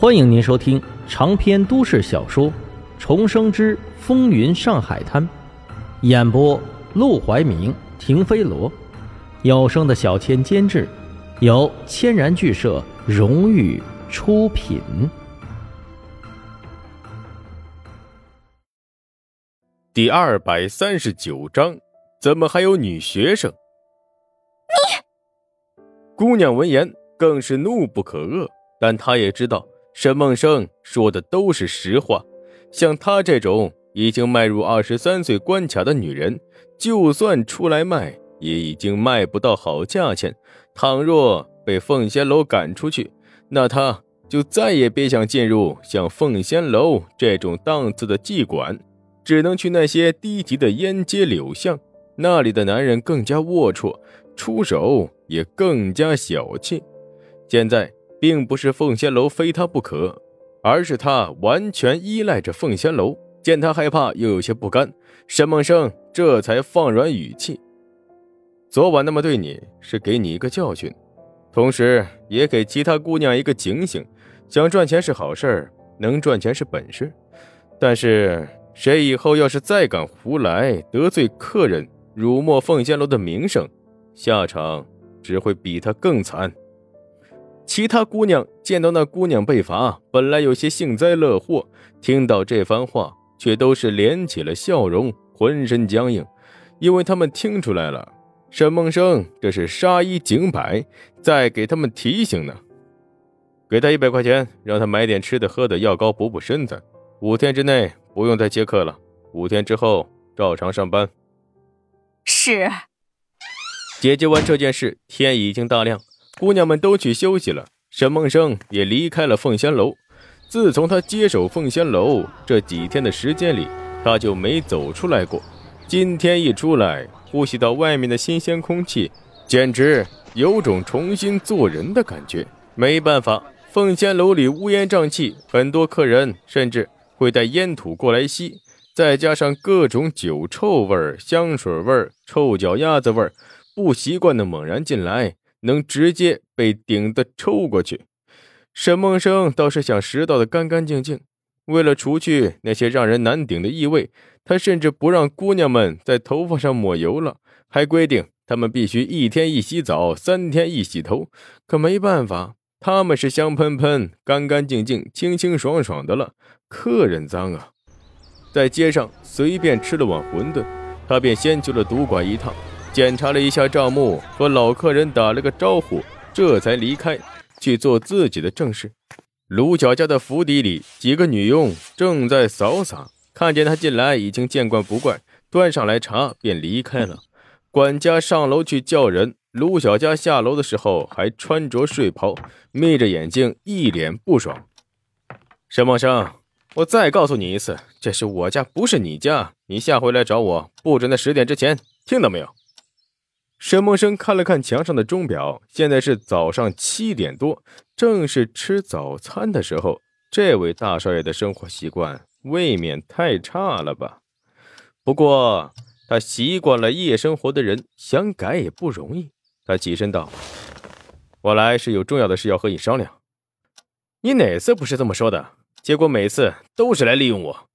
欢迎您收听长篇都市小说《重生之风云上海滩》，演播：陆怀明、停飞罗，有声的小千监制，由千然剧社荣誉出品。第二百三十九章，怎么还有女学生？你姑娘闻言更是怒不可遏，但她也知道。沈梦生说的都是实话，像她这种已经迈入二十三岁关卡的女人，就算出来卖，也已经卖不到好价钱。倘若被凤仙楼赶出去，那她就再也别想进入像凤仙楼这种档次的妓馆，只能去那些低级的烟街柳巷，那里的男人更加龌龊，出手也更加小气。现在。并不是凤仙楼非他不可，而是他完全依赖着凤仙楼。见他害怕，又有些不甘，沈梦生这才放软语气：“昨晚那么对你，是给你一个教训，同时也给其他姑娘一个警醒。想赚钱是好事能赚钱是本事，但是谁以后要是再敢胡来，得罪客人，辱没凤仙楼的名声，下场只会比他更惨。”其他姑娘见到那姑娘被罚，本来有些幸灾乐祸，听到这番话，却都是敛起了笑容，浑身僵硬，因为他们听出来了，沈梦生这是杀一儆百，在给他们提醒呢。给他一百块钱，让他买点吃的喝的，药膏补补身子。五天之内不用再接客了，五天之后照常上班。是。解决完这件事，天已经大亮。姑娘们都去休息了，沈梦生也离开了凤仙楼。自从他接手凤仙楼这几天的时间里，他就没走出来过。今天一出来，呼吸到外面的新鲜空气，简直有种重新做人的感觉。没办法，凤仙楼里乌烟瘴气，很多客人甚至会带烟土过来吸，再加上各种酒臭味、香水味、臭脚丫子味，不习惯的猛然进来。能直接被顶的抽过去，沈梦生倒是想拾到的干干净净。为了除去那些让人难顶的异味，他甚至不让姑娘们在头发上抹油了，还规定她们必须一天一洗澡，三天一洗头。可没办法，他们是香喷喷、干干净净、清清爽爽的了，客人脏啊！在街上随便吃了碗馄饨，他便先去了赌馆一趟。检查了一下账目，和老客人打了个招呼，这才离开去做自己的正事。卢小家的府邸里，几个女佣正在扫洒，看见他进来，已经见惯不怪，端上来茶便离开了。管家上楼去叫人，卢小家下楼的时候还穿着睡袍，眯着眼睛，一脸不爽。沈梦生，我再告诉你一次，这是我家，不是你家，你下回来找我，不准在十点之前，听到没有？沈梦生看了看墙上的钟表，现在是早上七点多，正是吃早餐的时候。这位大少爷的生活习惯未免太差了吧？不过他习惯了夜生活的人，想改也不容易。他起身道：“我来是有重要的事要和你商量。你哪次不是这么说的？结果每次都是来利用我。”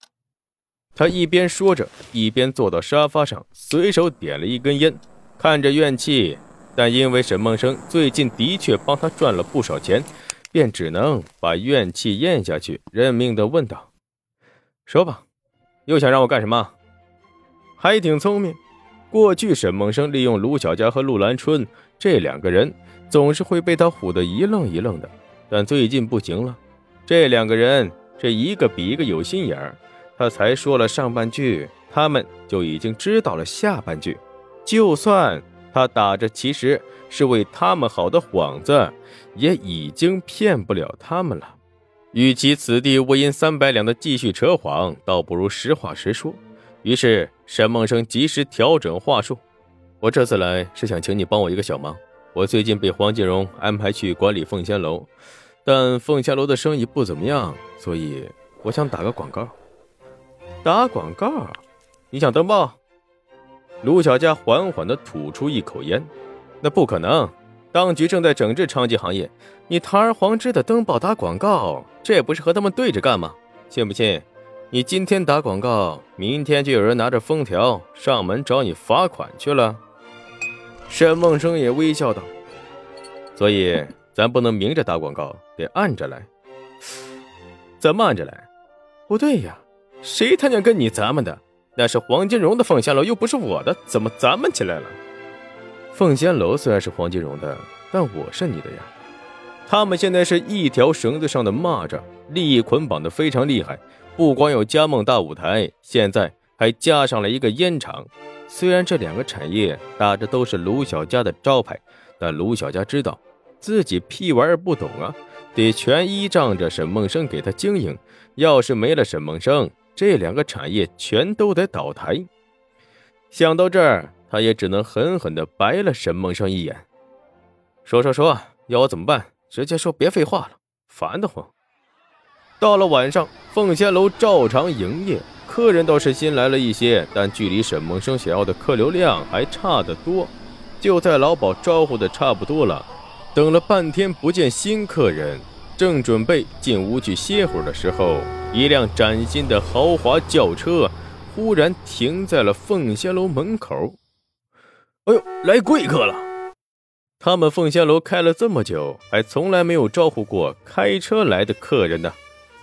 他一边说着，一边坐到沙发上，随手点了一根烟。看着怨气，但因为沈梦生最近的确帮他赚了不少钱，便只能把怨气咽下去，认命的问道：“说吧，又想让我干什么？”还挺聪明。过去沈梦生利用卢小佳和陆兰春这两个人，总是会被他唬得一愣一愣的。但最近不行了，这两个人这一个比一个有心眼儿。他才说了上半句，他们就已经知道了下半句。就算他打着其实是为他们好的幌子，也已经骗不了他们了。与其此地无银三百两的继续扯谎，倒不如实话实说。于是沈梦生及时调整话术：“我这次来是想请你帮我一个小忙。我最近被黄金荣安排去管理凤仙楼，但凤仙楼的生意不怎么样，所以我想打个广告。打广告？你想登报？”卢小佳缓缓地吐出一口烟，那不可能，当局正在整治娼妓行业，你堂而皇之的登报打广告，这不是和他们对着干吗？信不信？你今天打广告，明天就有人拿着封条上门找你罚款去了。沈梦生也微笑道：“所以咱不能明着打广告，得暗着来。怎么暗着来？不对呀，谁他娘跟你咱们的？那是黄金荣的凤仙楼，又不是我的，怎么咱们起来了？”凤仙楼虽然是黄金荣的，但我是你的呀。他们现在是一条绳子上的蚂蚱，利益捆绑的非常厉害。不光有嘉梦大舞台，现在还加上了一个烟厂。虽然这两个产业打着都是卢小家的招牌，但卢小家知道自己屁玩意不懂啊，得全依仗着沈梦生给他经营。要是没了沈梦生，这两个产业全都得倒台。想到这儿。他也只能狠狠地白了沈梦生一眼，说说说，要我怎么办？直接说，别废话了，烦得慌。到了晚上，凤仙楼照常营业，客人倒是新来了一些，但距离沈梦生想要的客流量还差得多。就在老鸨招呼的差不多了，等了半天不见新客人，正准备进屋去歇会儿的时候，一辆崭新的豪华轿车忽然停在了凤仙楼门口。哎呦，来贵客了！他们凤仙楼开了这么久，还从来没有招呼过开车来的客人呢。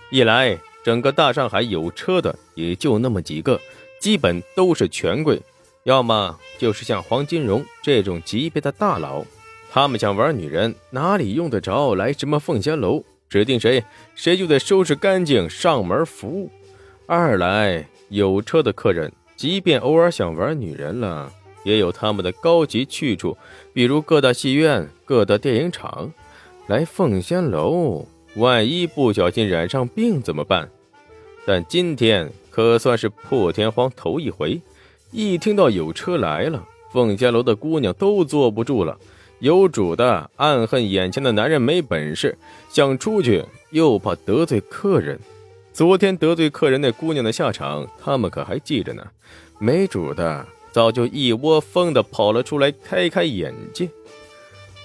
一来，整个大上海有车的也就那么几个，基本都是权贵，要么就是像黄金荣这种级别的大佬。他们想玩女人，哪里用得着来什么凤仙楼？指定谁，谁就得收拾干净上门服务。二来，有车的客人，即便偶尔想玩女人了。也有他们的高级去处，比如各大戏院、各大电影厂。来凤仙楼，万一不小心染上病怎么办？但今天可算是破天荒头一回，一听到有车来了，凤仙楼的姑娘都坐不住了。有主的暗恨眼前的男人没本事，想出去又怕得罪客人。昨天得罪客人那姑娘的下场，他们可还记着呢。没主的。早就一窝蜂的跑了出来，开开眼界。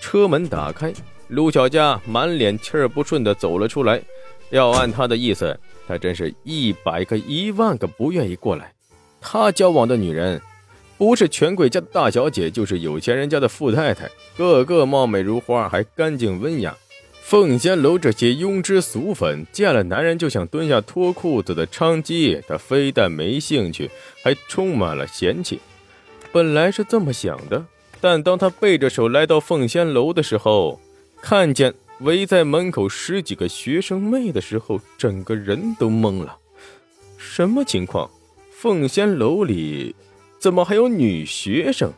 车门打开，陆小佳满脸气儿不顺的走了出来。要按他的意思，他真是一百个一万个不愿意过来。他交往的女人，不是权贵家的大小姐，就是有钱人家的富太太，个个貌美如花，还干净温雅。凤仙楼这些庸脂俗粉，见了男人就想蹲下脱裤子的娼妓，他非但没兴趣，还充满了嫌弃。本来是这么想的，但当他背着手来到凤仙楼的时候，看见围在门口十几个学生妹的时候，整个人都懵了。什么情况？凤仙楼里怎么还有女学生？